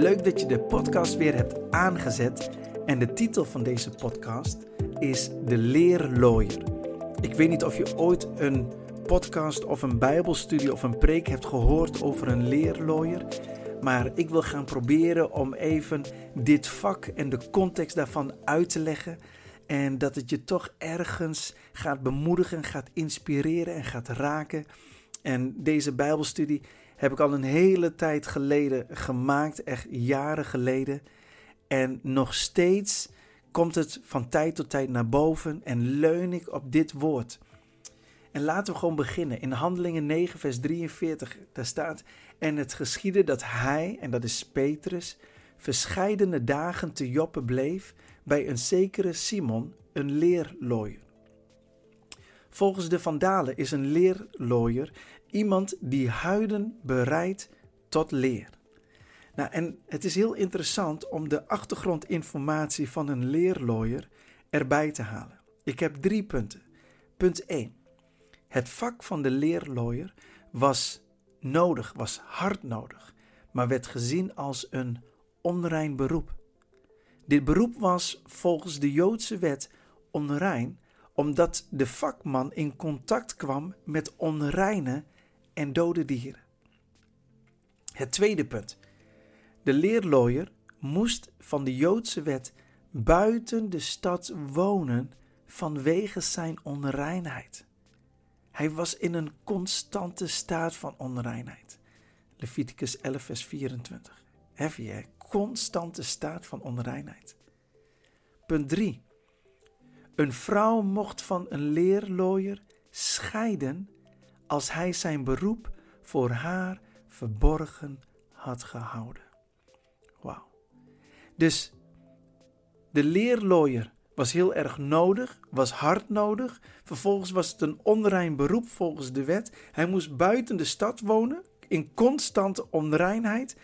Leuk dat je de podcast weer hebt aangezet. En de titel van deze podcast is De Leerlooier. Ik weet niet of je ooit een podcast of een Bijbelstudie of een preek hebt gehoord over een leerlooier. Maar ik wil gaan proberen om even dit vak en de context daarvan uit te leggen. En dat het je toch ergens gaat bemoedigen, gaat inspireren en gaat raken. En deze Bijbelstudie heb ik al een hele tijd geleden gemaakt, echt jaren geleden. En nog steeds komt het van tijd tot tijd naar boven en leun ik op dit woord. En laten we gewoon beginnen. In Handelingen 9, vers 43, daar staat: En het geschiedde dat hij, en dat is Petrus, verscheidene dagen te Joppe bleef bij een zekere Simon, een leerlooier. Volgens de Vandalen is een leerlooier iemand die huiden bereidt tot leer. Nou, en het is heel interessant om de achtergrondinformatie van een leerlooier erbij te halen. Ik heb drie punten. Punt 1. Het vak van de leerlooier was nodig, was hard nodig, maar werd gezien als een onrein beroep. Dit beroep was volgens de Joodse wet onrein, omdat de vakman in contact kwam met onreine en dode dieren. Het tweede punt. De leerlooier moest van de Joodse wet buiten de stad wonen vanwege zijn onreinheid. Hij was in een constante staat van onreinheid. Leviticus 11, vers 24. Heavy, Constante staat van onreinheid. Punt 3. Een vrouw mocht van een leerlooier scheiden als hij zijn beroep voor haar verborgen had gehouden. Wauw. Dus de leerlooier was heel erg nodig, was hard nodig. Vervolgens was het een onrein beroep volgens de wet. Hij moest buiten de stad wonen, in constante onreinheid.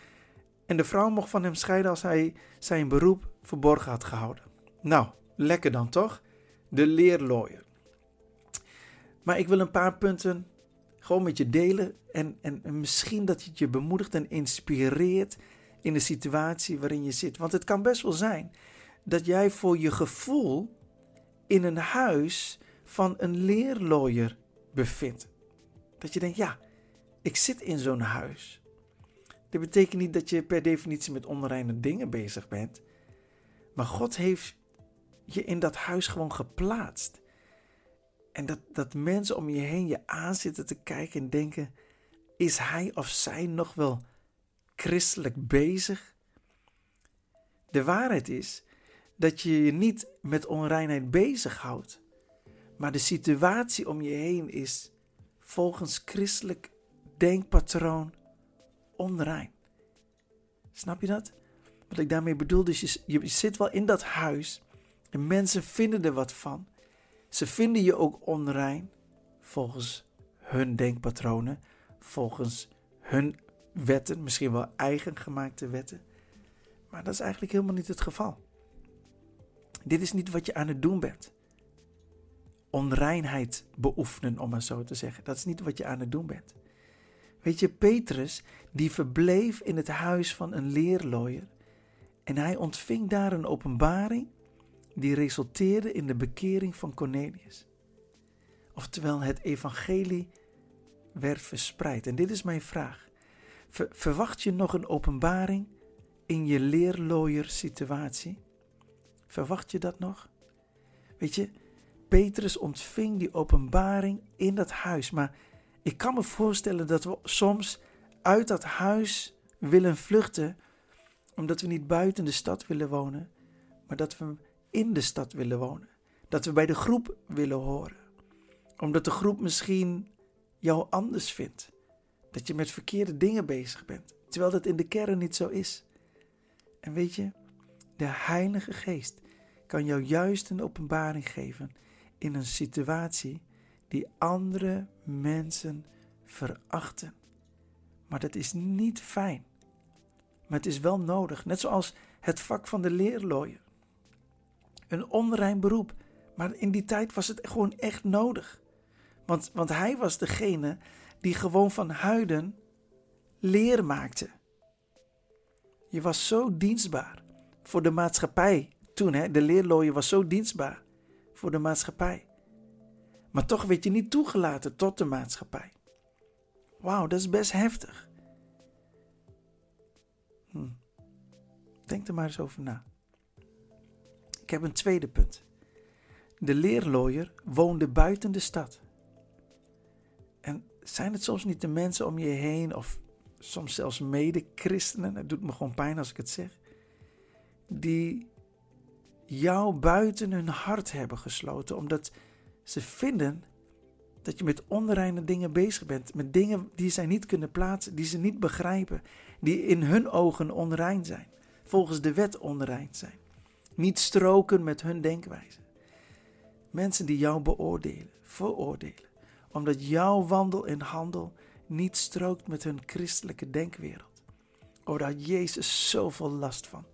En de vrouw mocht van hem scheiden als hij zijn beroep verborgen had gehouden. Nou, lekker dan toch? De leerlooier. Maar ik wil een paar punten gewoon met je delen. En, en, en misschien dat het je bemoedigt en inspireert in de situatie waarin je zit. Want het kan best wel zijn dat jij voor je gevoel in een huis van een leerlooier bevindt. Dat je denkt, ja, ik zit in zo'n huis. Dat betekent niet dat je per definitie met onreine dingen bezig bent. Maar God heeft je in dat huis gewoon geplaatst. En dat, dat mensen om je heen je aanzitten te kijken en denken: is hij of zij nog wel christelijk bezig? De waarheid is dat je je niet met onreinheid bezighoudt, maar de situatie om je heen is volgens christelijk denkpatroon onrein. Snap je dat? Wat ik daarmee bedoel, dus je, je zit wel in dat huis en mensen vinden er wat van. Ze vinden je ook onrein volgens hun denkpatronen, volgens hun wetten, misschien wel eigen gemaakte wetten. Maar dat is eigenlijk helemaal niet het geval. Dit is niet wat je aan het doen bent. Onreinheid beoefenen, om maar zo te zeggen. Dat is niet wat je aan het doen bent. Weet je, Petrus, die verbleef in het huis van een leerlooier. En hij ontving daar een openbaring die resulteerde in de bekering van Cornelius. Oftewel, het evangelie werd verspreid. En dit is mijn vraag. verwacht je nog een openbaring in je leerlooier situatie? Verwacht je dat nog? Weet je, Petrus ontving die openbaring in dat huis. Maar ik kan me voorstellen dat we soms uit dat huis willen vluchten, omdat we niet buiten de stad willen wonen, maar dat we in de stad willen wonen. Dat we bij de groep willen horen. Omdat de groep misschien jou anders vindt. Dat je met verkeerde dingen bezig bent. Terwijl dat in de kern niet zo is. En weet je, de Heilige Geest kan jou juist een openbaring geven in een situatie die andere mensen verachten. Maar dat is niet fijn. Maar het is wel nodig. Net zoals het vak van de leerlooier. Een onrein beroep. Maar in die tijd was het gewoon echt nodig. Want, want hij was degene die gewoon van huiden leer maakte. Je was zo dienstbaar voor de maatschappij. Toen, hè, de leerlooier was zo dienstbaar voor de maatschappij. Maar toch werd je niet toegelaten tot de maatschappij. Wauw, dat is best heftig. Hm. Denk er maar eens over na. Ik heb een tweede punt. De leerlooier woonde buiten de stad. En zijn het soms niet de mensen om je heen, of soms zelfs mede-christenen, het doet me gewoon pijn als ik het zeg, die jou buiten hun hart hebben gesloten, omdat ze vinden dat je met onreine dingen bezig bent, met dingen die zij niet kunnen plaatsen, die ze niet begrijpen, die in hun ogen onrein zijn, volgens de wet onrein zijn, niet stroken met hun denkwijze. Mensen die jou beoordelen, veroordelen, omdat jouw wandel en handel niet strookt met hun christelijke denkwereld. Oh, daar had Jezus zoveel last van.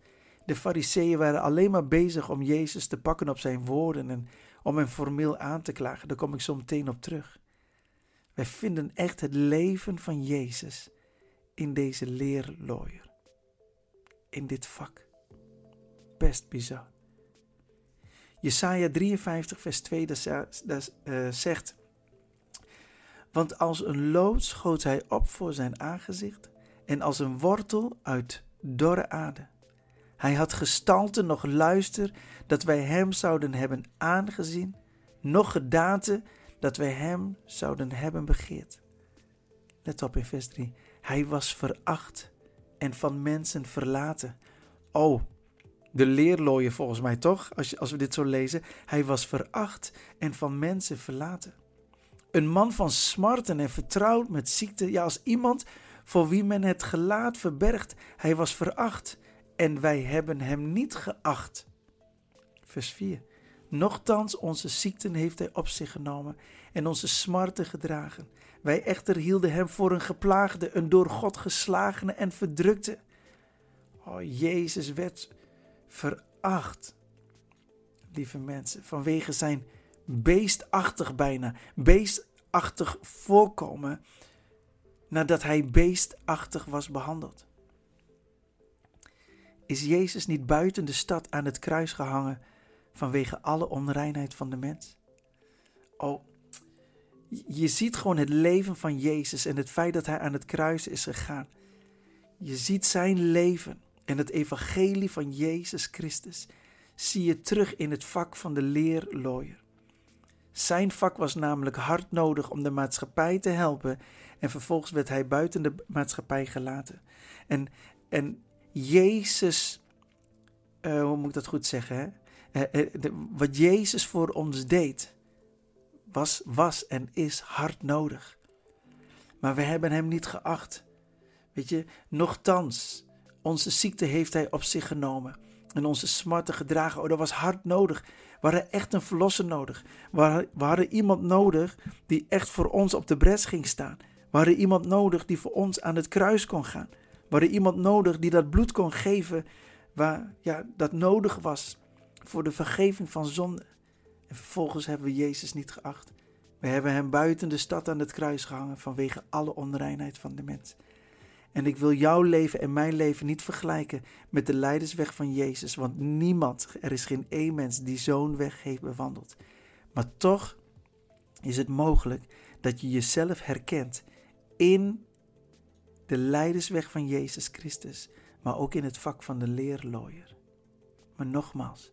De fariseeën waren alleen maar bezig om Jezus te pakken op zijn woorden en om hem formeel aan te klagen. Daar kom ik zo meteen op terug. Wij vinden echt het leven van Jezus in deze leerlooier. In dit vak. Jesaja 53 vers 2 dat, uh, zegt... Want als een lood schoot hij op voor zijn aangezicht en als een wortel uit dorre aarde. Hij had gestalte nog luister dat wij hem zouden hebben aangezien, nog gedaante dat wij hem zouden hebben begeerd. Let op in vers 3. Hij was veracht en van mensen verlaten. Oh, de leerlooien volgens mij toch, als, als we dit zo lezen. Hij was veracht en van mensen verlaten. Een man van smarten en vertrouwd met ziekte. Ja, als iemand voor wie men het gelaat verbergt. Hij was veracht en wij hebben hem niet geacht. Vers 4. Nochtans, onze ziekten heeft hij op zich genomen en onze smarten gedragen. Wij echter hielden hem voor een geplaagde, een door God geslagene en verdrukte. Oh, Jezus werd veracht. Lieve mensen, vanwege zijn beestachtig bijna, beestachtig voorkomen, nadat hij beestachtig was behandeld. Is Jezus niet buiten de stad aan het kruis gehangen vanwege alle onreinheid van de mens? Oh, je ziet gewoon het leven van Jezus en het feit dat hij aan het kruis is gegaan. Je ziet zijn leven en het evangelie van Jezus Christus. Zie je terug in het vak van de leerlooier. Zijn vak was namelijk hard nodig om de maatschappij te helpen en vervolgens werd hij buiten de maatschappij gelaten. En, en Jezus, uh, hoe moet ik dat goed zeggen? Hè? Uh, uh, wat Jezus voor ons deed, was, was en is hard nodig. Maar we hebben hem niet geacht. Weet je, nochtans, onze ziekte heeft hij op zich genomen. En onze smarten gedragen. Oh, dat was hard nodig. We hadden echt een verlosser nodig. We hadden iemand nodig die echt voor ons op de bres ging staan. We hadden iemand nodig die voor ons aan het kruis kon gaan. We hadden iemand nodig die dat bloed kon geven waar ja, dat nodig was voor de vergeving van zonde. En vervolgens hebben we Jezus niet geacht. We hebben hem buiten de stad aan het kruis gehangen vanwege alle onreinheid van de mens. En ik wil jouw leven en mijn leven niet vergelijken met de leidersweg van Jezus, want niemand, er is geen één mens die zo'n weg heeft bewandeld. Maar toch is het mogelijk dat je jezelf herkent in de leidersweg van Jezus Christus, maar ook in het vak van de leerlooier. Maar nogmaals,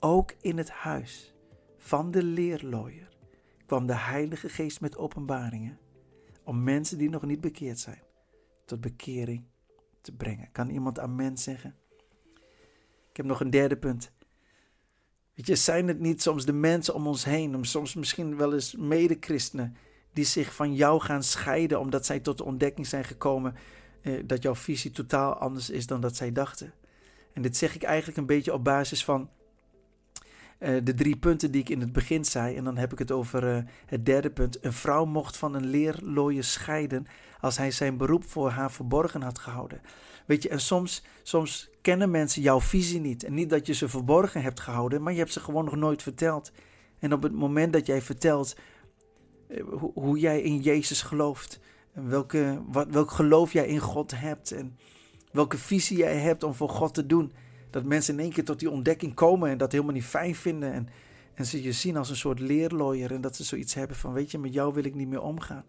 ook in het huis van de leerlooier kwam de Heilige Geest met openbaringen om mensen die nog niet bekeerd zijn tot bekering te brengen. Kan iemand amen zeggen? Ik heb nog een derde punt. Weet je, zijn het niet soms de mensen om ons heen, soms misschien wel eens mede-christenen, die zich van jou gaan scheiden omdat zij tot de ontdekking zijn gekomen eh, dat jouw visie totaal anders is dan dat zij dachten. En dit zeg ik eigenlijk een beetje op basis van uh, de drie punten die ik in het begin zei. En dan heb ik het over uh, het derde punt. Een vrouw mocht van een leerlooie scheiden als hij zijn beroep voor haar verborgen had gehouden. Weet je, en soms, soms kennen mensen jouw visie niet. En niet dat je ze verborgen hebt gehouden, maar je hebt ze gewoon nog nooit verteld. En op het moment dat jij vertelt uh, hoe, hoe jij in Jezus gelooft, en welke, wat, welk geloof jij in God hebt en Welke visie jij hebt om voor God te doen. Dat mensen in één keer tot die ontdekking komen en dat helemaal niet fijn vinden. En, en ze je zien als een soort leerlooier. En dat ze zoiets hebben van, weet je, met jou wil ik niet meer omgaan.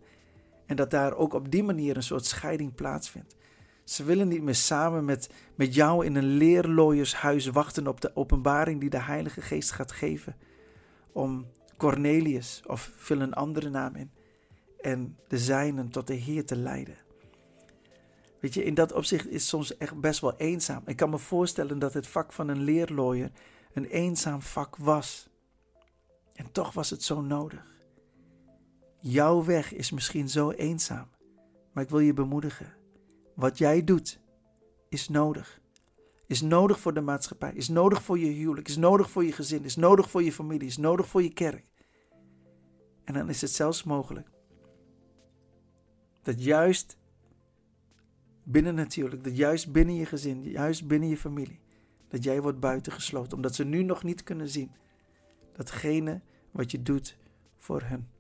En dat daar ook op die manier een soort scheiding plaatsvindt. Ze willen niet meer samen met, met jou in een leerlooiershuis wachten op de openbaring die de Heilige Geest gaat geven. Om Cornelius of vul een andere naam in. En de zijnen tot de Heer te leiden. Weet je, in dat opzicht is het soms echt best wel eenzaam. Ik kan me voorstellen dat het vak van een leerlooier een eenzaam vak was. En toch was het zo nodig. Jouw weg is misschien zo eenzaam, maar ik wil je bemoedigen. Wat jij doet is nodig. Is nodig voor de maatschappij, is nodig voor je huwelijk, is nodig voor je gezin, is nodig voor je familie, is nodig voor je kerk. En dan is het zelfs mogelijk dat juist binnen natuurlijk, dat juist binnen je gezin, juist binnen je familie, dat jij wordt buitengesloten, omdat ze nu nog niet kunnen zien datgene wat je doet voor hen.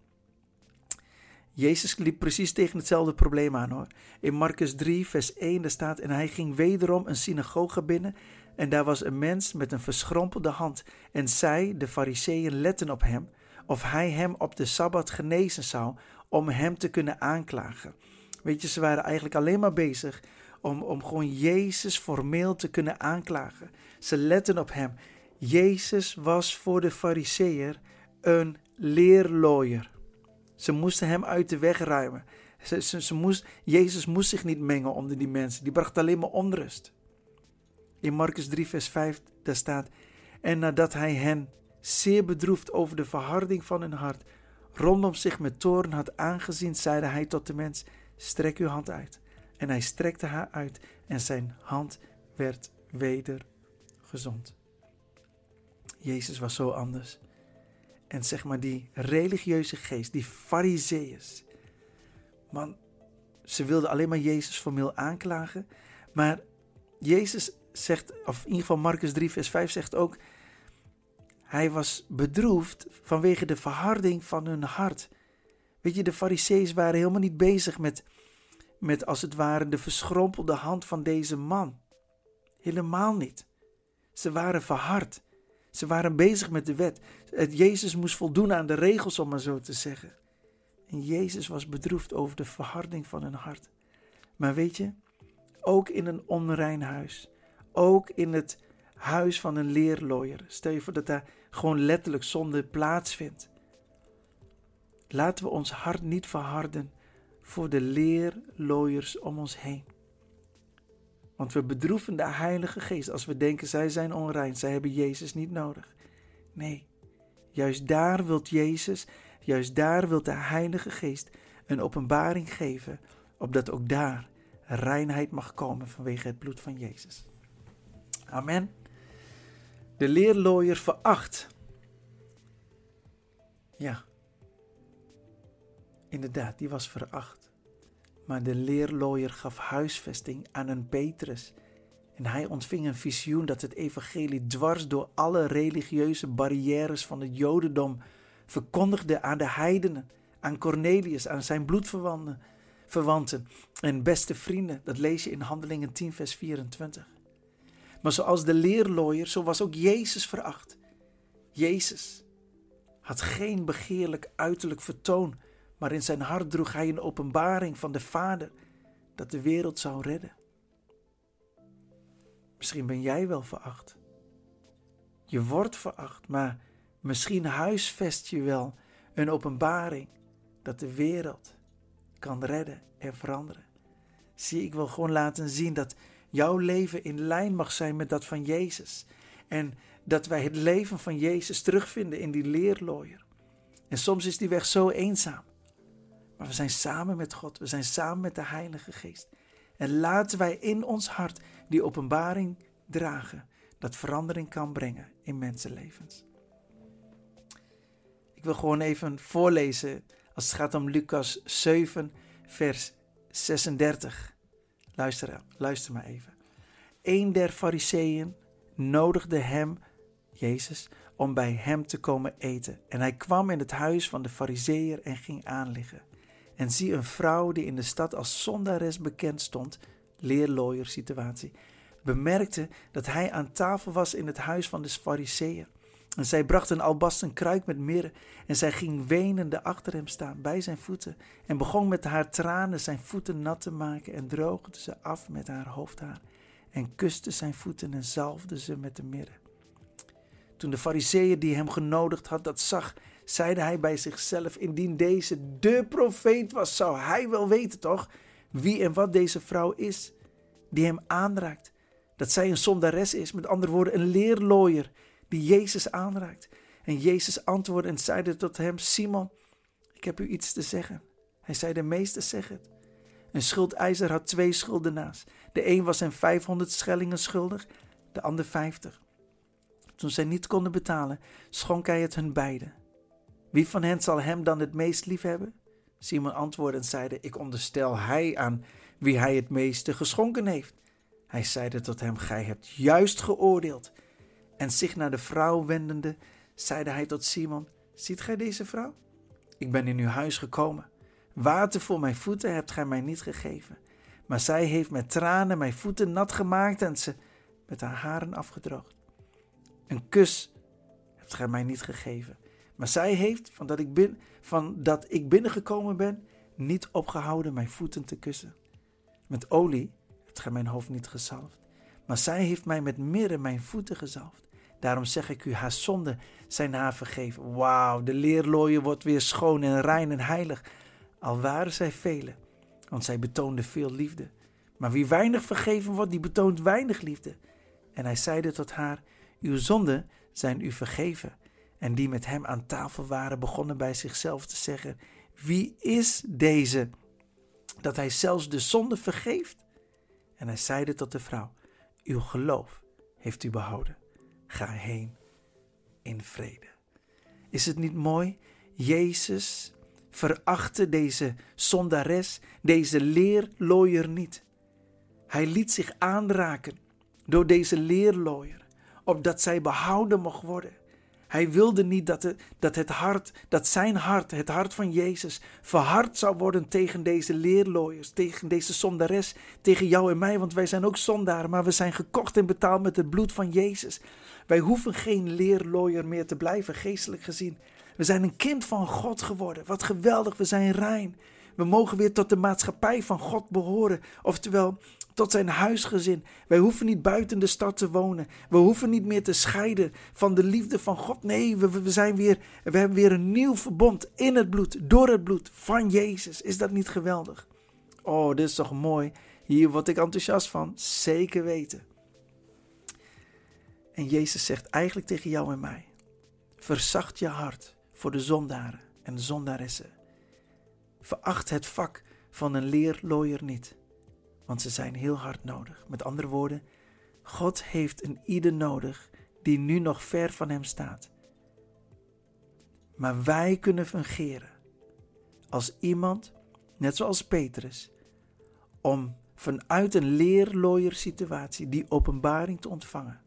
Jezus liep precies tegen hetzelfde probleem aan hoor. In Marcus 3, vers 1 daar staat: En hij ging wederom een synagoge binnen. En daar was een mens met een verschrompelde hand. En zij, de fariseeën, letten op hem. Of hij hem op de sabbat genezen zou. Om hem te kunnen aanklagen. Weet je, ze waren eigenlijk alleen maar bezig om, om gewoon Jezus formeel te kunnen aanklagen. Ze letten op hem. Jezus was voor de fariseeën een leerlooier. Ze moesten hem uit de weg ruimen. Ze, ze, moest, Jezus moest zich niet mengen onder die mensen. Die bracht alleen maar onrust. In Marcus 3, vers 5, daar staat: En nadat hij hen zeer bedroefd over de verharding van hun hart, rondom zich met toorn had aangezien, zeide hij tot de mens: Strek uw hand uit. En hij strekte haar uit, en zijn hand werd weder gezond. Jezus was zo anders. En zeg maar die religieuze geest, die fariseeërs. Man, ze wilden alleen maar Jezus formeel aanklagen. Maar Jezus zegt, of in ieder geval Marcus 3 vers 5 zegt ook... Hij was bedroefd vanwege de verharding van hun hart. Weet je, de fariseeërs waren helemaal niet bezig met, met als het ware de verschrompelde hand van deze man. Helemaal niet. Ze waren verhard. Ze waren bezig met de wet. Jezus moest voldoen aan de regels, om maar zo te zeggen. En Jezus was bedroefd over de verharding van hun hart. Maar weet je, ook in een onrein huis, ook in het huis van een leerlooier, stel je voor dat daar gewoon letterlijk zonde plaatsvindt. Laten we ons hart niet verharden voor de leerlooiers om ons heen. Want we bedroeven de Heilige Geest als we denken zij zijn onrein, zij hebben Jezus niet nodig. Nee, juist daar wilt Jezus, juist daar wilt de Heilige Geest een openbaring geven, opdat ook daar reinheid mag komen vanwege het bloed van Jezus. Amen. De leerlooier veracht. Ja, inderdaad, die was veracht. Maar de leerlooier gaf huisvesting aan een Petrus. En hij ontving een visioen dat het evangelie dwars door alle religieuze barrières van het Jodendom verkondigde aan de heidenen, aan Cornelius, aan zijn bloedverwanten verwanten en beste vrienden. Dat lees je in Handelingen 10, vers 24. Maar zoals de leerlooier, zo was ook Jezus veracht. Jezus had geen begeerlijk uiterlijk vertoon maar in zijn hart droeg hij een openbaring van de Vader dat de wereld zou redden. Misschien ben jij wel veracht. Je wordt veracht, maar misschien huisvest je wel een openbaring dat de wereld kan redden en veranderen. Zie, ik wil gewoon laten zien dat jouw leven in lijn mag zijn met dat van Jezus. En dat wij het leven van Jezus terugvinden in die leerlooier. En soms is die weg zo eenzaam. Maar we zijn samen met God, we zijn samen met de Heilige Geest. En laten wij in ons hart die openbaring dragen, dat verandering kan brengen in mensenlevens. Ik wil gewoon even voorlezen als het gaat om Lucas 7, vers 36. Luister, luister maar even. Een der fariseeën nodigde hem, Jezus, om bij hem te komen eten. En hij kwam in het huis van de fariseeër en ging aanliggen. En zie een vrouw die in de stad als zondares bekend stond, leerlooier situatie, bemerkte dat hij aan tafel was in het huis van de Fariseeën. En zij bracht een albasten kruik met mirre en zij ging wenende achter hem staan bij zijn voeten en begon met haar tranen zijn voeten nat te maken en droogde ze af met haar hoofdhaar en kuste zijn voeten en zalfde ze met de mirre. Toen de fariseeën die hem genodigd had dat zag, zeide hij bij zichzelf, indien deze de profeet was, zou hij wel weten toch wie en wat deze vrouw is die hem aanraakt. Dat zij een zondares is, met andere woorden een leerlooier die Jezus aanraakt. En Jezus antwoordde en zeide tot hem, Simon, ik heb u iets te zeggen. Hij zei, de meester zeg het. Een schuldeiser had twee schuldenaars. De een was hem 500 schellingen schuldig, de ander 50. Toen zij niet konden betalen, schonk hij het hun beiden. Wie van hen zal hem dan het meest lief hebben? Simon antwoordde en zeide: Ik onderstel hij aan wie hij het meeste geschonken heeft. Hij zeide tot hem: Gij hebt juist geoordeeld. En zich naar de vrouw wendende, zeide hij tot Simon: Ziet gij deze vrouw? Ik ben in uw huis gekomen. Water voor mijn voeten hebt gij mij niet gegeven. Maar zij heeft met tranen mijn voeten nat gemaakt en ze met haar haren afgedroogd. Een kus hebt gij mij niet gegeven. Maar zij heeft, van dat ik, bin, van dat ik binnengekomen ben, niet opgehouden mijn voeten te kussen. Met olie hebt gij mijn hoofd niet gezalfd. Maar zij heeft mij met mirre mijn voeten gezalfd. Daarom zeg ik u, haar zonden zijn haar vergeven. Wauw, de leerlooie wordt weer schoon en rein en heilig. Al waren zij velen, want zij betoonde veel liefde. Maar wie weinig vergeven wordt, die betoont weinig liefde. En hij zeide tot haar, uw zonden zijn u vergeven. En die met hem aan tafel waren, begonnen bij zichzelf te zeggen: Wie is deze? Dat hij zelfs de zonde vergeeft. En hij zeide tot de vrouw: Uw geloof heeft u behouden. Ga heen in vrede. Is het niet mooi? Jezus verachtte deze zondares, deze leerlooier niet. Hij liet zich aanraken door deze leerlooier, opdat zij behouden mocht worden. Hij wilde niet dat, het, dat het hart, dat zijn hart, het hart van Jezus, verhard zou worden tegen deze leerlooiers, tegen deze zondares, tegen jou en mij, want wij zijn ook zondaren, maar we zijn gekocht en betaald met het bloed van Jezus. Wij hoeven geen leerlooier meer te blijven, geestelijk gezien. We zijn een kind van God geworden. Wat geweldig, we zijn rein. We mogen weer tot de maatschappij van God behoren. Oftewel, tot zijn huisgezin. Wij hoeven niet buiten de stad te wonen. We hoeven niet meer te scheiden van de liefde van God. Nee, we, we, zijn weer, we hebben weer een nieuw verbond in het bloed, door het bloed van Jezus. Is dat niet geweldig? Oh, dit is toch mooi. Hier word ik enthousiast van. Zeker weten. En Jezus zegt eigenlijk tegen jou en mij: verzacht je hart voor de zondaren en zondaressen. Veracht het vak van een leerlooier niet want ze zijn heel hard nodig. Met andere woorden, God heeft een ieder nodig die nu nog ver van Hem staat. Maar wij kunnen fungeren als iemand, net zoals Petrus, om vanuit een leerlooier situatie die openbaring te ontvangen.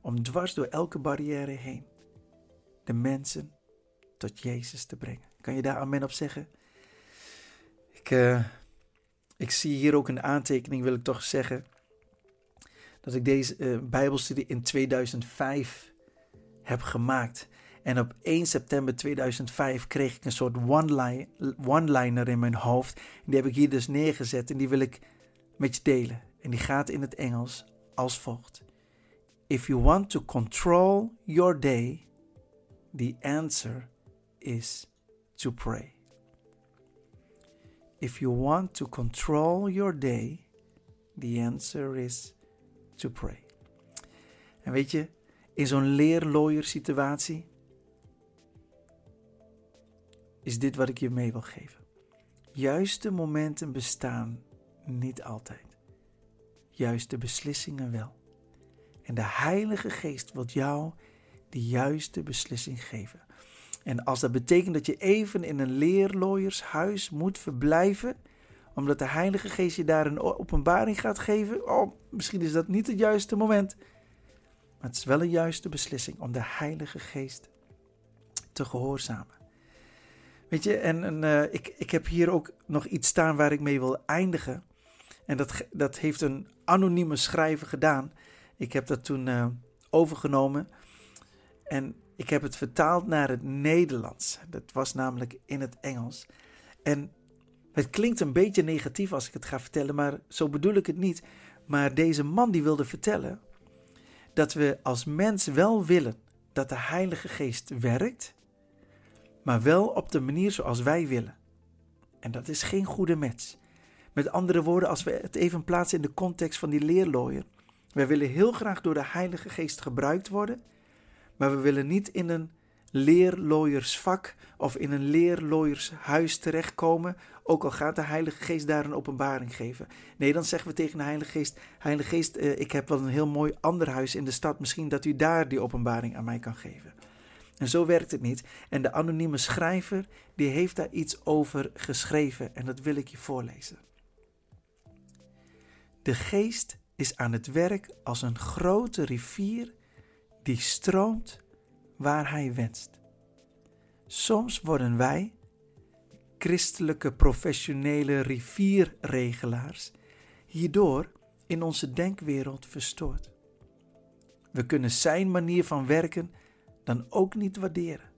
Om dwars door elke barrière heen de mensen tot Jezus te brengen. Kan je daar amen op zeggen? Ik, uh, ik zie hier ook een aantekening, wil ik toch zeggen, dat ik deze uh, Bijbelstudie in 2005 heb gemaakt. En op 1 september 2005 kreeg ik een soort one-liner in mijn hoofd. Die heb ik hier dus neergezet en die wil ik met je delen. En die gaat in het Engels als volgt. If you want to control your day, the answer is to pray. If you want to control your day, the answer is to pray. En weet je, in zo'n leerlooier situatie is dit wat ik je mee wil geven. Juiste momenten bestaan niet altijd. Juiste beslissingen wel. En de Heilige Geest wil jou die juiste beslissing geven. En als dat betekent dat je even in een leerlooiershuis moet verblijven, omdat de Heilige Geest je daar een openbaring gaat geven, oh, misschien is dat niet het juiste moment. Maar het is wel een juiste beslissing om de Heilige Geest te gehoorzamen. Weet je, en, uh, ik, ik heb hier ook nog iets staan waar ik mee wil eindigen. En dat, dat heeft een anonieme schrijver gedaan. Ik heb dat toen uh, overgenomen. En ik heb het vertaald naar het Nederlands. Dat was namelijk in het Engels. En het klinkt een beetje negatief als ik het ga vertellen, maar zo bedoel ik het niet. Maar deze man die wilde vertellen dat we als mens wel willen dat de Heilige Geest werkt, maar wel op de manier zoals wij willen. En dat is geen goede match. Met andere woorden, als we het even plaatsen in de context van die leerlooier. Wij willen heel graag door de Heilige Geest gebruikt worden, maar we willen niet in een leerlooiersvak of in een leerlooiershuis terechtkomen, ook al gaat de Heilige Geest daar een openbaring geven. Nee, dan zeggen we tegen de Heilige Geest: Heilige Geest, eh, ik heb wel een heel mooi ander huis in de stad, misschien dat u daar die openbaring aan mij kan geven. En zo werkt het niet. En de anonieme schrijver, die heeft daar iets over geschreven en dat wil ik je voorlezen. De geest is aan het werk als een grote rivier die stroomt waar hij wenst. Soms worden wij, christelijke professionele rivierregelaars, hierdoor in onze denkwereld verstoord. We kunnen zijn manier van werken dan ook niet waarderen.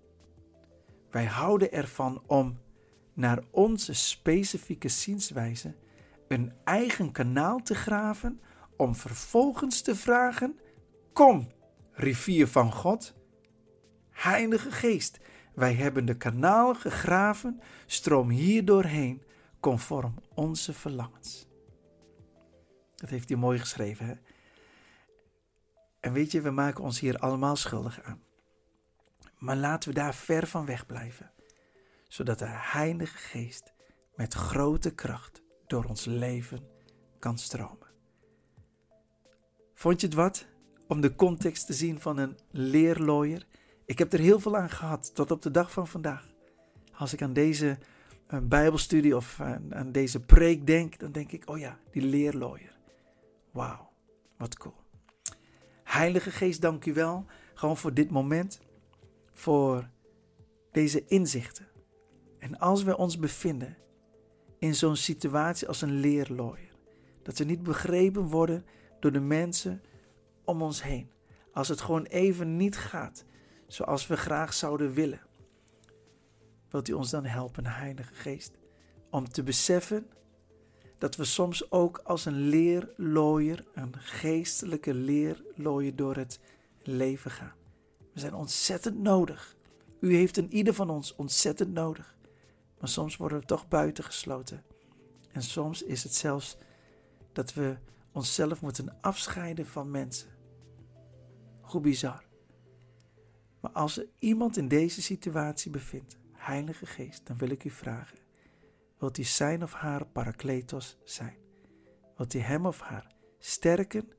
Wij houden ervan om naar onze specifieke zienswijze een eigen kanaal te graven om vervolgens te vragen: Kom, rivier van God, Heilige Geest, wij hebben de kanaal gegraven, stroom hier doorheen, conform onze verlangens. Dat heeft hij mooi geschreven, hè? En weet je, we maken ons hier allemaal schuldig aan. Maar laten we daar ver van weg blijven, zodat de Heilige Geest met grote kracht door ons leven kan stromen. Vond je het wat om de context te zien van een leerlooier? Ik heb er heel veel aan gehad tot op de dag van vandaag. Als ik aan deze uh, Bijbelstudie of aan, aan deze preek denk, dan denk ik: oh ja, die leerlooier. Wauw, wat cool. Heilige Geest, dank u wel. Gewoon voor dit moment. Voor deze inzichten. En als we ons bevinden in zo'n situatie als een leerlooier. Dat we niet begrepen worden door de mensen om ons heen. Als het gewoon even niet gaat zoals we graag zouden willen. Wilt u ons dan helpen, Heilige Geest, om te beseffen dat we soms ook als een leerlooier, een geestelijke leerlooier door het leven gaan. We zijn ontzettend nodig. U heeft een ieder van ons ontzettend nodig. Maar soms worden we toch buitengesloten. En soms is het zelfs dat we onszelf moeten afscheiden van mensen. Hoe bizar. Maar als er iemand in deze situatie bevindt, Heilige Geest, dan wil ik u vragen: wilt u zijn of haar parakletos zijn? Wilt u hem of haar sterken,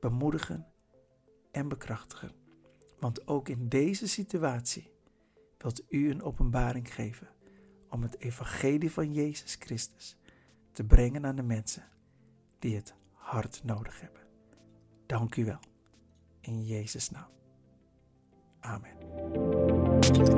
bemoedigen en bekrachtigen? Want ook in deze situatie wilt u een openbaring geven om het evangelie van Jezus Christus te brengen aan de mensen die het hard nodig hebben. Dank u wel. In Jezus' naam. Amen.